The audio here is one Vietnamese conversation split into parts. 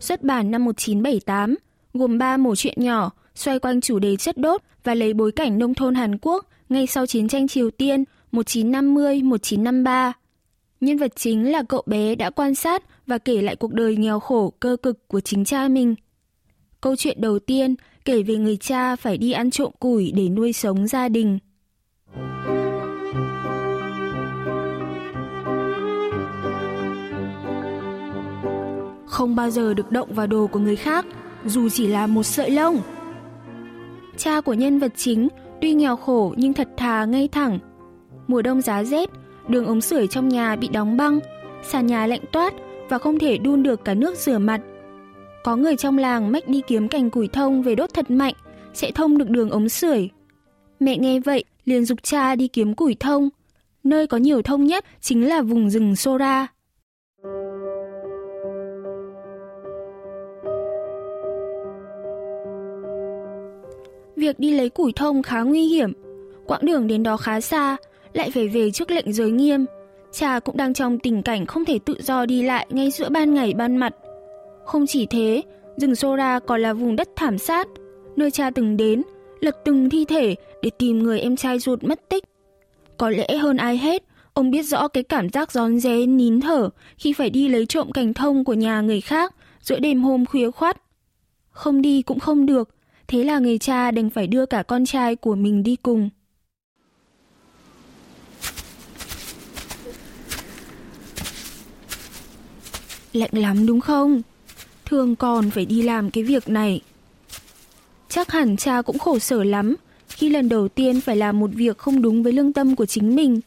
xuất bản năm 1978, gồm 3 mẩu chuyện nhỏ xoay quanh chủ đề chất đốt và lấy bối cảnh nông thôn Hàn Quốc ngay sau chiến tranh Triều Tiên 1950-1953. Nhân vật chính là cậu bé đã quan sát và kể lại cuộc đời nghèo khổ cơ cực của chính cha mình. Câu chuyện đầu tiên kể về người cha phải đi ăn trộm củi để nuôi sống gia đình. Không bao giờ được động vào đồ của người khác, dù chỉ là một sợi lông. Cha của nhân vật chính tuy nghèo khổ nhưng thật thà ngay thẳng. Mùa đông giá rét, đường ống sưởi trong nhà bị đóng băng, sàn nhà lạnh toát và không thể đun được cả nước rửa mặt. Có người trong làng mách đi kiếm cành củi thông về đốt thật mạnh, sẽ thông được đường ống sưởi. Mẹ nghe vậy, liền dục cha đi kiếm củi thông. Nơi có nhiều thông nhất chính là vùng rừng Sora. Việc đi lấy củi thông khá nguy hiểm, quãng đường đến đó khá xa, lại phải về trước lệnh giới nghiêm. Cha cũng đang trong tình cảnh không thể tự do đi lại ngay giữa ban ngày ban mặt. Không chỉ thế, rừng Sora còn là vùng đất thảm sát, nơi cha từng đến, lật từng thi thể để tìm người em trai ruột mất tích. Có lẽ hơn ai hết, ông biết rõ cái cảm giác gión ré nín thở khi phải đi lấy trộm cành thông của nhà người khác giữa đêm hôm khuya khoắt. Không đi cũng không được, thế là người cha đành phải đưa cả con trai của mình đi cùng. Lạnh lắm đúng không? Thường còn phải đi làm cái việc này. Chắc hẳn cha cũng khổ sở lắm khi lần đầu tiên phải làm một việc không đúng với lương tâm của chính mình.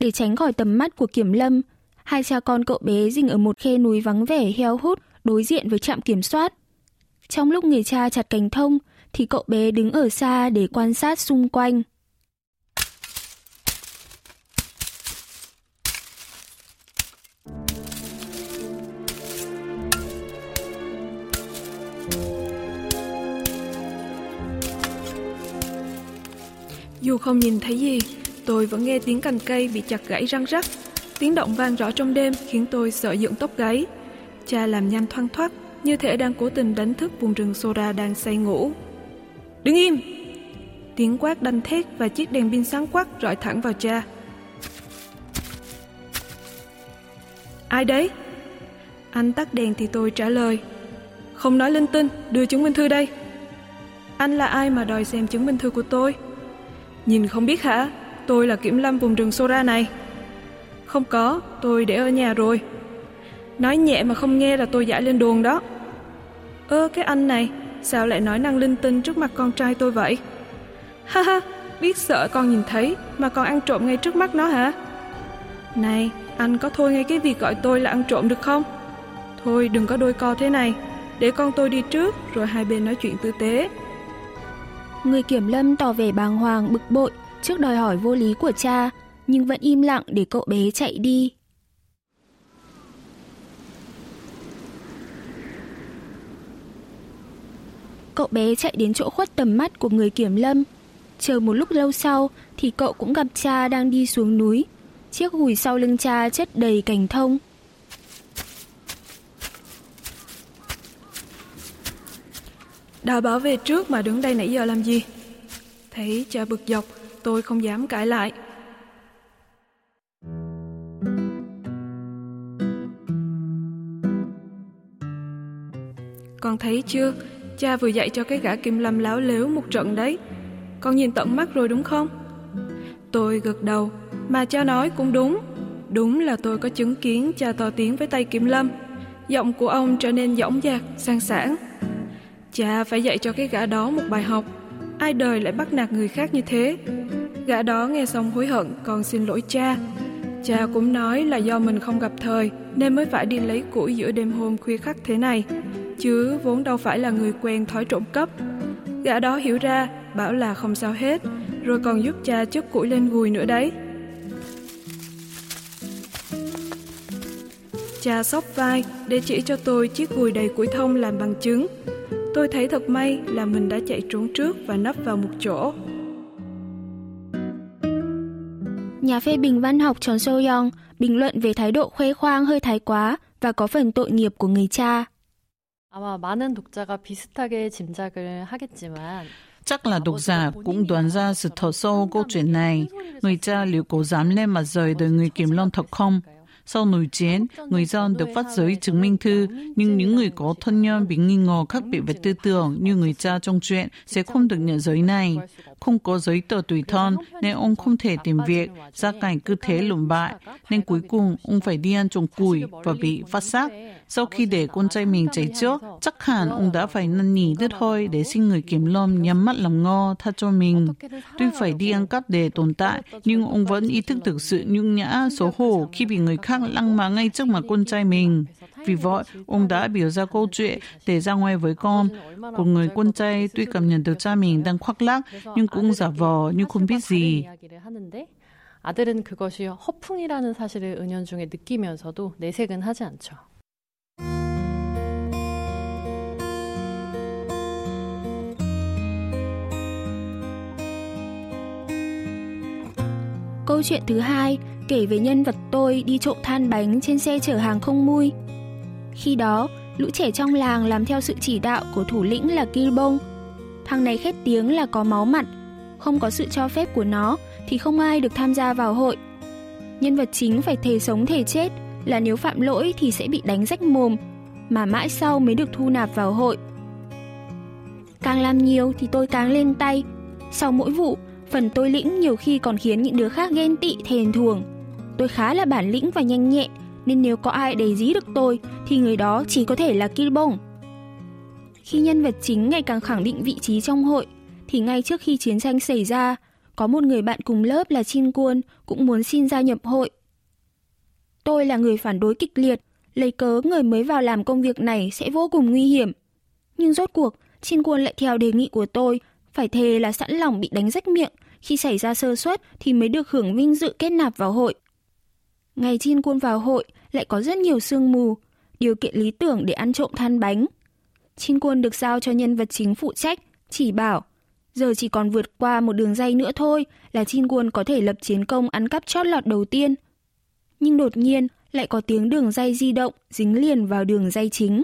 Để tránh khỏi tầm mắt của kiểm lâm, hai cha con cậu bé dình ở một khe núi vắng vẻ heo hút đối diện với trạm kiểm soát. Trong lúc người cha chặt cành thông, thì cậu bé đứng ở xa để quan sát xung quanh. Dù không nhìn thấy gì, tôi vẫn nghe tiếng cành cây bị chặt gãy răng rắc. Tiếng động vang rõ trong đêm khiến tôi sợ dựng tóc gáy. Cha làm nhanh thoang thoát như thể đang cố tình đánh thức vùng rừng Sora đang say ngủ. Đứng im! Tiếng quát đanh thét và chiếc đèn pin sáng quắc rọi thẳng vào cha. Ai đấy? Anh tắt đèn thì tôi trả lời. Không nói linh tinh, đưa chứng minh thư đây. Anh là ai mà đòi xem chứng minh thư của tôi? Nhìn không biết hả? Tôi là kiểm lâm vùng rừng Sora này. Không có, tôi để ở nhà rồi. Nói nhẹ mà không nghe là tôi giải lên đồn đó. Ơ cái anh này, sao lại nói năng linh tinh trước mặt con trai tôi vậy? Ha ha, biết sợ con nhìn thấy mà còn ăn trộm ngay trước mắt nó hả? Này, anh có thôi ngay cái việc gọi tôi là ăn trộm được không? Thôi đừng có đôi co thế này, để con tôi đi trước rồi hai bên nói chuyện tư tế. Người kiểm lâm tỏ vẻ bàng hoàng bực bội trước đòi hỏi vô lý của cha, nhưng vẫn im lặng để cậu bé chạy đi. Cậu bé chạy đến chỗ khuất tầm mắt của người kiểm lâm. Chờ một lúc lâu sau thì cậu cũng gặp cha đang đi xuống núi. Chiếc gùi sau lưng cha chất đầy cành thông. Đã bảo về trước mà đứng đây nãy giờ làm gì? Thấy cha bực dọc, tôi không dám cãi lại. Con thấy chưa, cha vừa dạy cho cái gã kim lâm láo lếu một trận đấy. Con nhìn tận mắt rồi đúng không? Tôi gật đầu, mà cha nói cũng đúng. Đúng là tôi có chứng kiến cha to tiếng với tay Kim Lâm. Giọng của ông trở nên dõng dạc, sang sảng. Cha phải dạy cho cái gã đó một bài học. Ai đời lại bắt nạt người khác như thế? Gã đó nghe xong hối hận còn xin lỗi cha. Cha cũng nói là do mình không gặp thời nên mới phải đi lấy củi giữa đêm hôm khuya khắc thế này chứ vốn đâu phải là người quen thói trộm cắp. Gã đó hiểu ra, bảo là không sao hết, rồi còn giúp cha chất củi lên gùi nữa đấy. Cha sóc vai để chỉ cho tôi chiếc gùi đầy củi thông làm bằng chứng. Tôi thấy thật may là mình đã chạy trốn trước và nấp vào một chỗ. Nhà phê bình văn học Chon So Yong bình luận về thái độ khoe khoang hơi thái quá và có phần tội nghiệp của người cha. 아마 많은 독자가 비슷하게 짐작을 하겠지만 Chắc là độc giả cũng đoán ra sự thật sâu câu chuyện này. Người cha liệu có dám lên mặt rời đời người Kim Long thật không? Sau nổi chiến, người dân được phát giấy chứng minh thư, nhưng những người có thân nhân bị nghi ngờ khác biệt về tư tưởng như người cha trong chuyện sẽ không được nhận giấy này. Không có giấy tờ tùy thân nên ông không thể tìm việc, gia cảnh cứ thế lụm bại, nên cuối cùng ông phải đi ăn trồng củi và bị phát xác. Sau khi để con trai mình chạy trước, chắc hẳn ông đã phải năn nỉ đứt hơi để xin người kiểm lâm nhắm mắt làm ngơ tha cho mình. Tuy phải đi ăn cắp để tồn tại, nhưng ông vẫn ý thức được sự nhung nhã, xấu hổ khi bị người khác lăng mạ ngay trước mặt con trai mình. Vì vậy, ông đã biểu ra câu chuyện để ra ngoài với con. Của người con trai tuy cảm nhận được cha mình đang khoác lác, nhưng cũng giả vờ như không biết gì. 아들은 그것이 허풍이라는 사실을 은연중에 느끼면서도 내색은 하지 않죠. Câu chuyện thứ hai kể về nhân vật tôi đi trộm than bánh trên xe chở hàng không mui. Khi đó, lũ trẻ trong làng làm theo sự chỉ đạo của thủ lĩnh là Kilbong. Thằng này khét tiếng là có máu mặt, không có sự cho phép của nó thì không ai được tham gia vào hội. Nhân vật chính phải thề sống thề chết là nếu phạm lỗi thì sẽ bị đánh rách mồm, mà mãi sau mới được thu nạp vào hội. Càng làm nhiều thì tôi càng lên tay. Sau mỗi vụ, phần tôi lĩnh nhiều khi còn khiến những đứa khác ghen tị thèn thuồng. Tôi khá là bản lĩnh và nhanh nhẹn, nên nếu có ai đầy dí được tôi thì người đó chỉ có thể là Kilbong. Khi nhân vật chính ngày càng khẳng định vị trí trong hội, thì ngay trước khi chiến tranh xảy ra, có một người bạn cùng lớp là Chin Quân cũng muốn xin gia nhập hội. Tôi là người phản đối kịch liệt, lấy cớ người mới vào làm công việc này sẽ vô cùng nguy hiểm. Nhưng rốt cuộc, Chin Quân lại theo đề nghị của tôi, phải thề là sẵn lòng bị đánh rách miệng, khi xảy ra sơ suất thì mới được hưởng vinh dự kết nạp vào hội. Ngày Chin Quân vào hội lại có rất nhiều sương mù, điều kiện lý tưởng để ăn trộm than bánh. Chin Quân được giao cho nhân vật chính phụ trách, chỉ bảo giờ chỉ còn vượt qua một đường dây nữa thôi là Chin Quân có thể lập chiến công ăn cắp chót lọt đầu tiên. Nhưng đột nhiên lại có tiếng đường dây di động dính liền vào đường dây chính.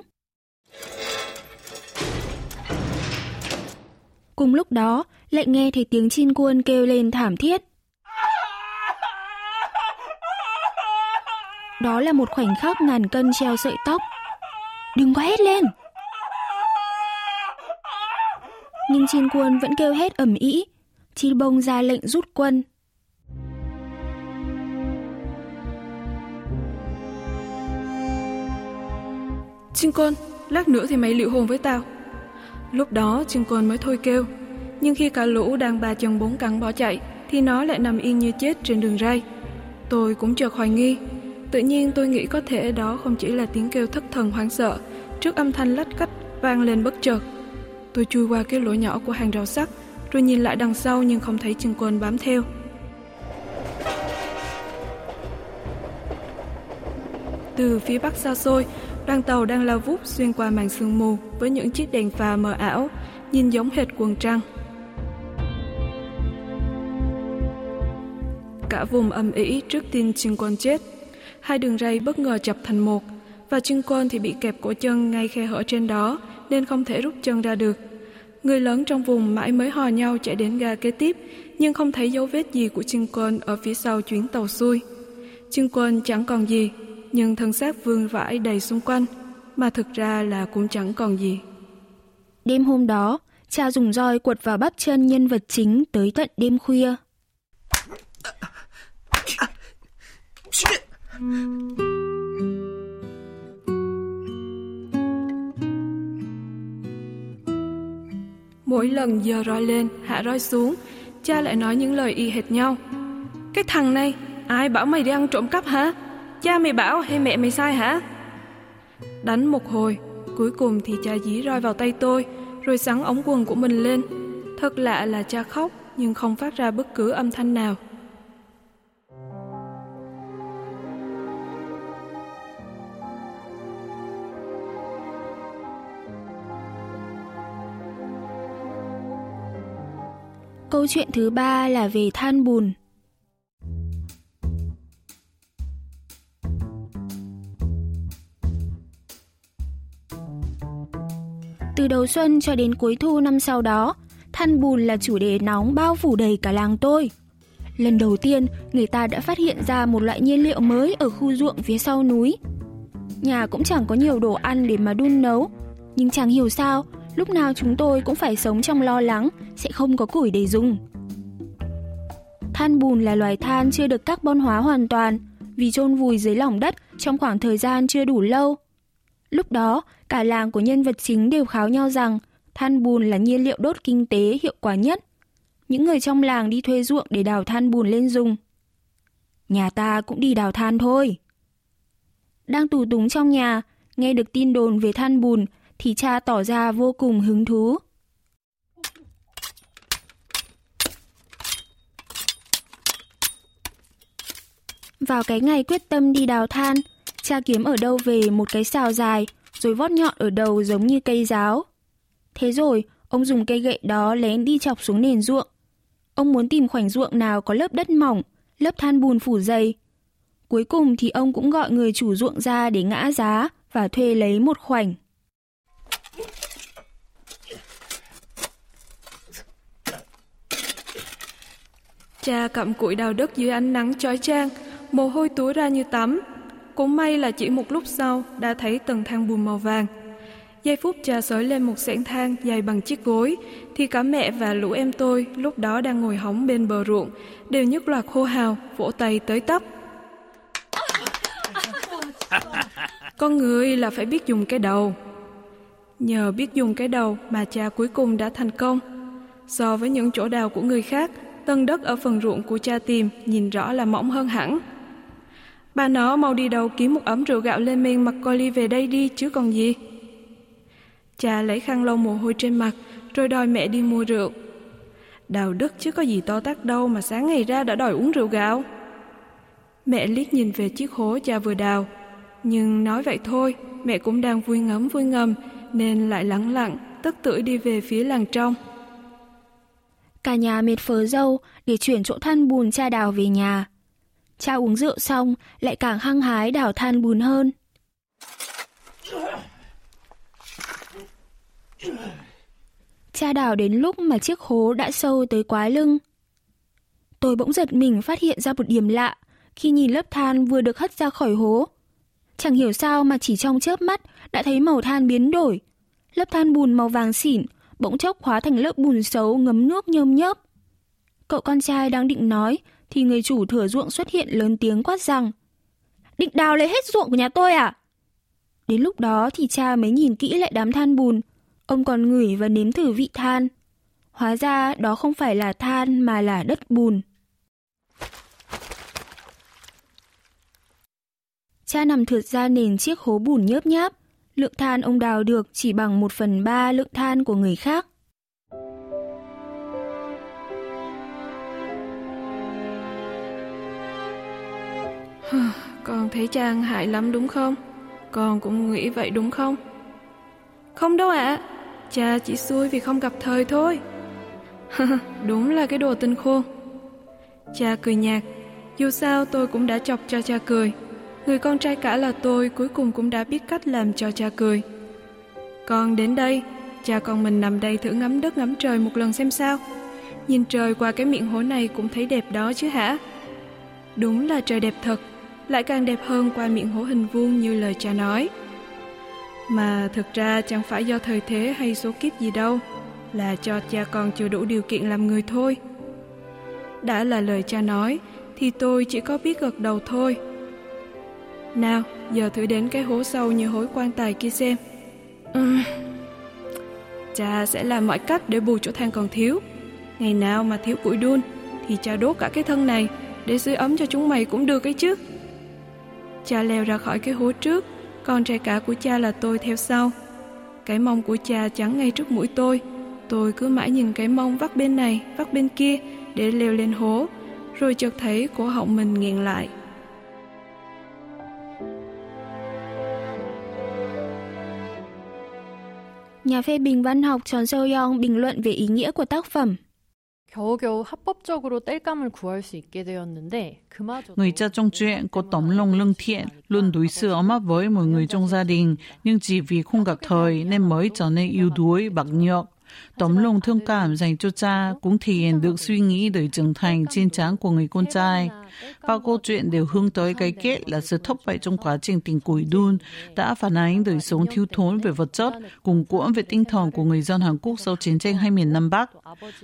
Cùng lúc đó, lại nghe thấy tiếng chim Quân kêu lên thảm thiết. Đó là một khoảnh khắc ngàn cân treo sợi tóc. Đừng có hét lên! Nhưng chim Quân vẫn kêu hét ẩm ý. Chi Bông ra lệnh rút quân. Chim Quân, lát nữa thì mày liệu hồn với tao. Lúc đó Chin Quân mới thôi kêu. Nhưng khi cả lũ đang ba chân bốn cẳng bỏ chạy, thì nó lại nằm yên như chết trên đường ray. Tôi cũng chợt hoài nghi. Tự nhiên tôi nghĩ có thể đó không chỉ là tiếng kêu thất thần hoang sợ trước âm thanh lách cách vang lên bất chợt. Tôi chui qua cái lỗ nhỏ của hàng rào sắt, rồi nhìn lại đằng sau nhưng không thấy chân quân bám theo. Từ phía bắc xa xôi, đoàn tàu đang lao vút xuyên qua màn sương mù với những chiếc đèn pha mờ ảo, nhìn giống hệt quần trăng. Cả vùng âm ỉ trước tin Trương Quân chết. Hai đường ray bất ngờ chập thành một, và Trương Quân thì bị kẹp cổ chân ngay khe hở trên đó, nên không thể rút chân ra được. Người lớn trong vùng mãi mới hò nhau chạy đến ga kế tiếp, nhưng không thấy dấu vết gì của Trương Quân ở phía sau chuyến tàu xuôi. Trương Quân chẳng còn gì, nhưng thân xác vương vãi đầy xung quanh, mà thực ra là cũng chẳng còn gì. Đêm hôm đó, cha dùng roi quật vào bắp chân nhân vật chính tới tận đêm khuya. Mỗi lần giơ roi lên, hạ roi xuống, cha lại nói những lời y hệt nhau. Cái thằng này, ai bảo mày đi ăn trộm cắp hả? Cha mày bảo hay mẹ mày sai hả? Đánh một hồi, Cuối cùng thì cha dí roi vào tay tôi, rồi sắn ống quần của mình lên. Thật lạ là cha khóc nhưng không phát ra bất cứ âm thanh nào. Câu chuyện thứ ba là về than bùn. Từ đầu xuân cho đến cuối thu năm sau đó, than bùn là chủ đề nóng bao phủ đầy cả làng tôi. Lần đầu tiên, người ta đã phát hiện ra một loại nhiên liệu mới ở khu ruộng phía sau núi. Nhà cũng chẳng có nhiều đồ ăn để mà đun nấu, nhưng chẳng hiểu sao, lúc nào chúng tôi cũng phải sống trong lo lắng sẽ không có củi để dùng. Than bùn là loài than chưa được carbon hóa hoàn toàn vì chôn vùi dưới lòng đất trong khoảng thời gian chưa đủ lâu. Lúc đó, cả làng của nhân vật chính đều kháo nhau rằng than bùn là nhiên liệu đốt kinh tế hiệu quả nhất. Những người trong làng đi thuê ruộng để đào than bùn lên dùng. Nhà ta cũng đi đào than thôi. Đang tù túng trong nhà, nghe được tin đồn về than bùn thì cha tỏ ra vô cùng hứng thú. Vào cái ngày quyết tâm đi đào than, cha kiếm ở đâu về một cái xào dài, rồi vót nhọn ở đầu giống như cây giáo. Thế rồi, ông dùng cây gậy đó lén đi chọc xuống nền ruộng. Ông muốn tìm khoảnh ruộng nào có lớp đất mỏng, lớp than bùn phủ dày. Cuối cùng thì ông cũng gọi người chủ ruộng ra để ngã giá và thuê lấy một khoảnh. Cha cặm cụi đào đất dưới ánh nắng chói chang, mồ hôi túa ra như tắm. Cũng may là chỉ một lúc sau đã thấy tầng thang bùn màu vàng. Giây phút cha sới lên một sảnh thang dày bằng chiếc gối, thì cả mẹ và lũ em tôi lúc đó đang ngồi hóng bên bờ ruộng, đều nhức loạt hô hào, vỗ tay tới tấp. Con người là phải biết dùng cái đầu. Nhờ biết dùng cái đầu mà cha cuối cùng đã thành công. So với những chỗ đào của người khác, tầng đất ở phần ruộng của cha tìm nhìn rõ là mỏng hơn hẳn. Bà nó mau đi đâu kiếm một ấm rượu gạo lên men mặc coi ly về đây đi chứ còn gì. Cha lấy khăn lau mồ hôi trên mặt rồi đòi mẹ đi mua rượu. Đào đất chứ có gì to tát đâu mà sáng ngày ra đã đòi uống rượu gạo. Mẹ liếc nhìn về chiếc hố cha vừa đào. Nhưng nói vậy thôi, mẹ cũng đang vui ngấm vui ngầm nên lại lắng lặng, tức tưởi đi về phía làng trong. Cả nhà mệt phớ dâu để chuyển chỗ thân bùn cha đào về nhà. Cha uống rượu xong, lại càng hăng hái đào than bùn hơn. Cha đào đến lúc mà chiếc hố đã sâu tới quái lưng. Tôi bỗng giật mình phát hiện ra một điểm lạ khi nhìn lớp than vừa được hất ra khỏi hố. Chẳng hiểu sao mà chỉ trong chớp mắt đã thấy màu than biến đổi. Lớp than bùn màu vàng xỉn bỗng chốc hóa thành lớp bùn xấu ngấm nước nhôm nhớp. Cậu con trai đang định nói thì người chủ thửa ruộng xuất hiện lớn tiếng quát rằng, Định đào lấy hết ruộng của nhà tôi à? Đến lúc đó thì cha mới nhìn kỹ lại đám than bùn. Ông còn ngửi và nếm thử vị than. Hóa ra đó không phải là than mà là đất bùn. Cha nằm thượt ra nền chiếc hố bùn nhớp nháp. Lượng than ông đào được chỉ bằng một phần ba lượng than của người khác. Con thấy Trang hại lắm đúng không? Con cũng nghĩ vậy đúng không? Không đâu ạ, à. cha chỉ xui vì không gặp thời thôi. đúng là cái đồ tinh khôn. Cha cười nhạt, dù sao tôi cũng đã chọc cho cha cười. Người con trai cả là tôi cuối cùng cũng đã biết cách làm cho cha cười. Con đến đây, cha con mình nằm đây thử ngắm đất ngắm trời một lần xem sao. Nhìn trời qua cái miệng hố này cũng thấy đẹp đó chứ hả? Đúng là trời đẹp thật, lại càng đẹp hơn qua miệng hố hình vuông như lời cha nói. Mà thực ra chẳng phải do thời thế hay số kiếp gì đâu, là cho cha con chưa đủ điều kiện làm người thôi. Đã là lời cha nói, thì tôi chỉ có biết gật đầu thôi. Nào, giờ thử đến cái hố sâu như hối quan tài kia xem. Uhm. Cha sẽ làm mọi cách để bù chỗ than còn thiếu. Ngày nào mà thiếu củi đun, thì cha đốt cả cái thân này để sưởi ấm cho chúng mày cũng được ấy chứ. Cha leo ra khỏi cái hố trước, con trai cả của cha là tôi theo sau. cái mông của cha chắn ngay trước mũi tôi. Tôi cứ mãi nhìn cái mông vắt bên này, vắt bên kia để leo lên hố, rồi chợt thấy cổ họng mình nghẹn lại. Nhà phê bình văn học Tròn Seo Yong bình luận về ý nghĩa của tác phẩm. 겨우겨우 합법적으로 땔감을 구할 수 있게 되었는데 그마저 Người cha trong chuyện có tấm lòng lương thiện, luôn đối xử ấm áp với mọi người trong gia đình, nhưng chỉ vì không gặp thời nên mới trở nên yếu đuối, bạc nhược. Tấm lòng thương cảm dành cho cha cũng thể hiện được suy nghĩ đời trưởng thành trên trán của người con trai. Bao câu chuyện đều hướng tới cái kết là sự thất bại trong quá trình tình củi đun đã phản ánh đời sống thiếu thốn về vật chất, cùng cuỗm về tinh thần của người dân Hàn Quốc sau chiến tranh hai miền Nam Bắc.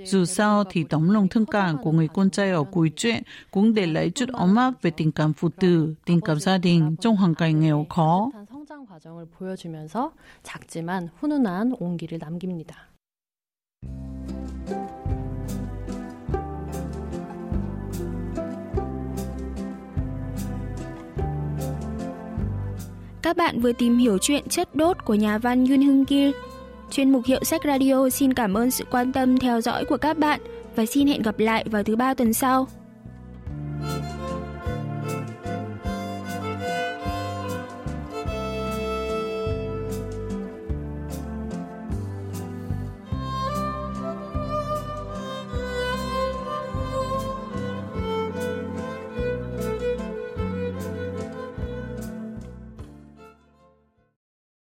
Dù sao thì tấm lòng thương cảm của người con trai ở cuối chuyện cũng để lại chút ấm áp về tình cảm phụ tử, tình cảm gia đình trong hoàn cảnh nghèo khó. 성장 과정을 보여주면서 작지만 훈훈한 온기를 남깁니다. Các bạn vừa tìm hiểu chuyện Chất đốt của nhà văn Yun Hưng Gil. Chuyên mục Hiệu sách Radio xin cảm ơn sự quan tâm theo dõi của các bạn và xin hẹn gặp lại vào thứ ba tuần sau.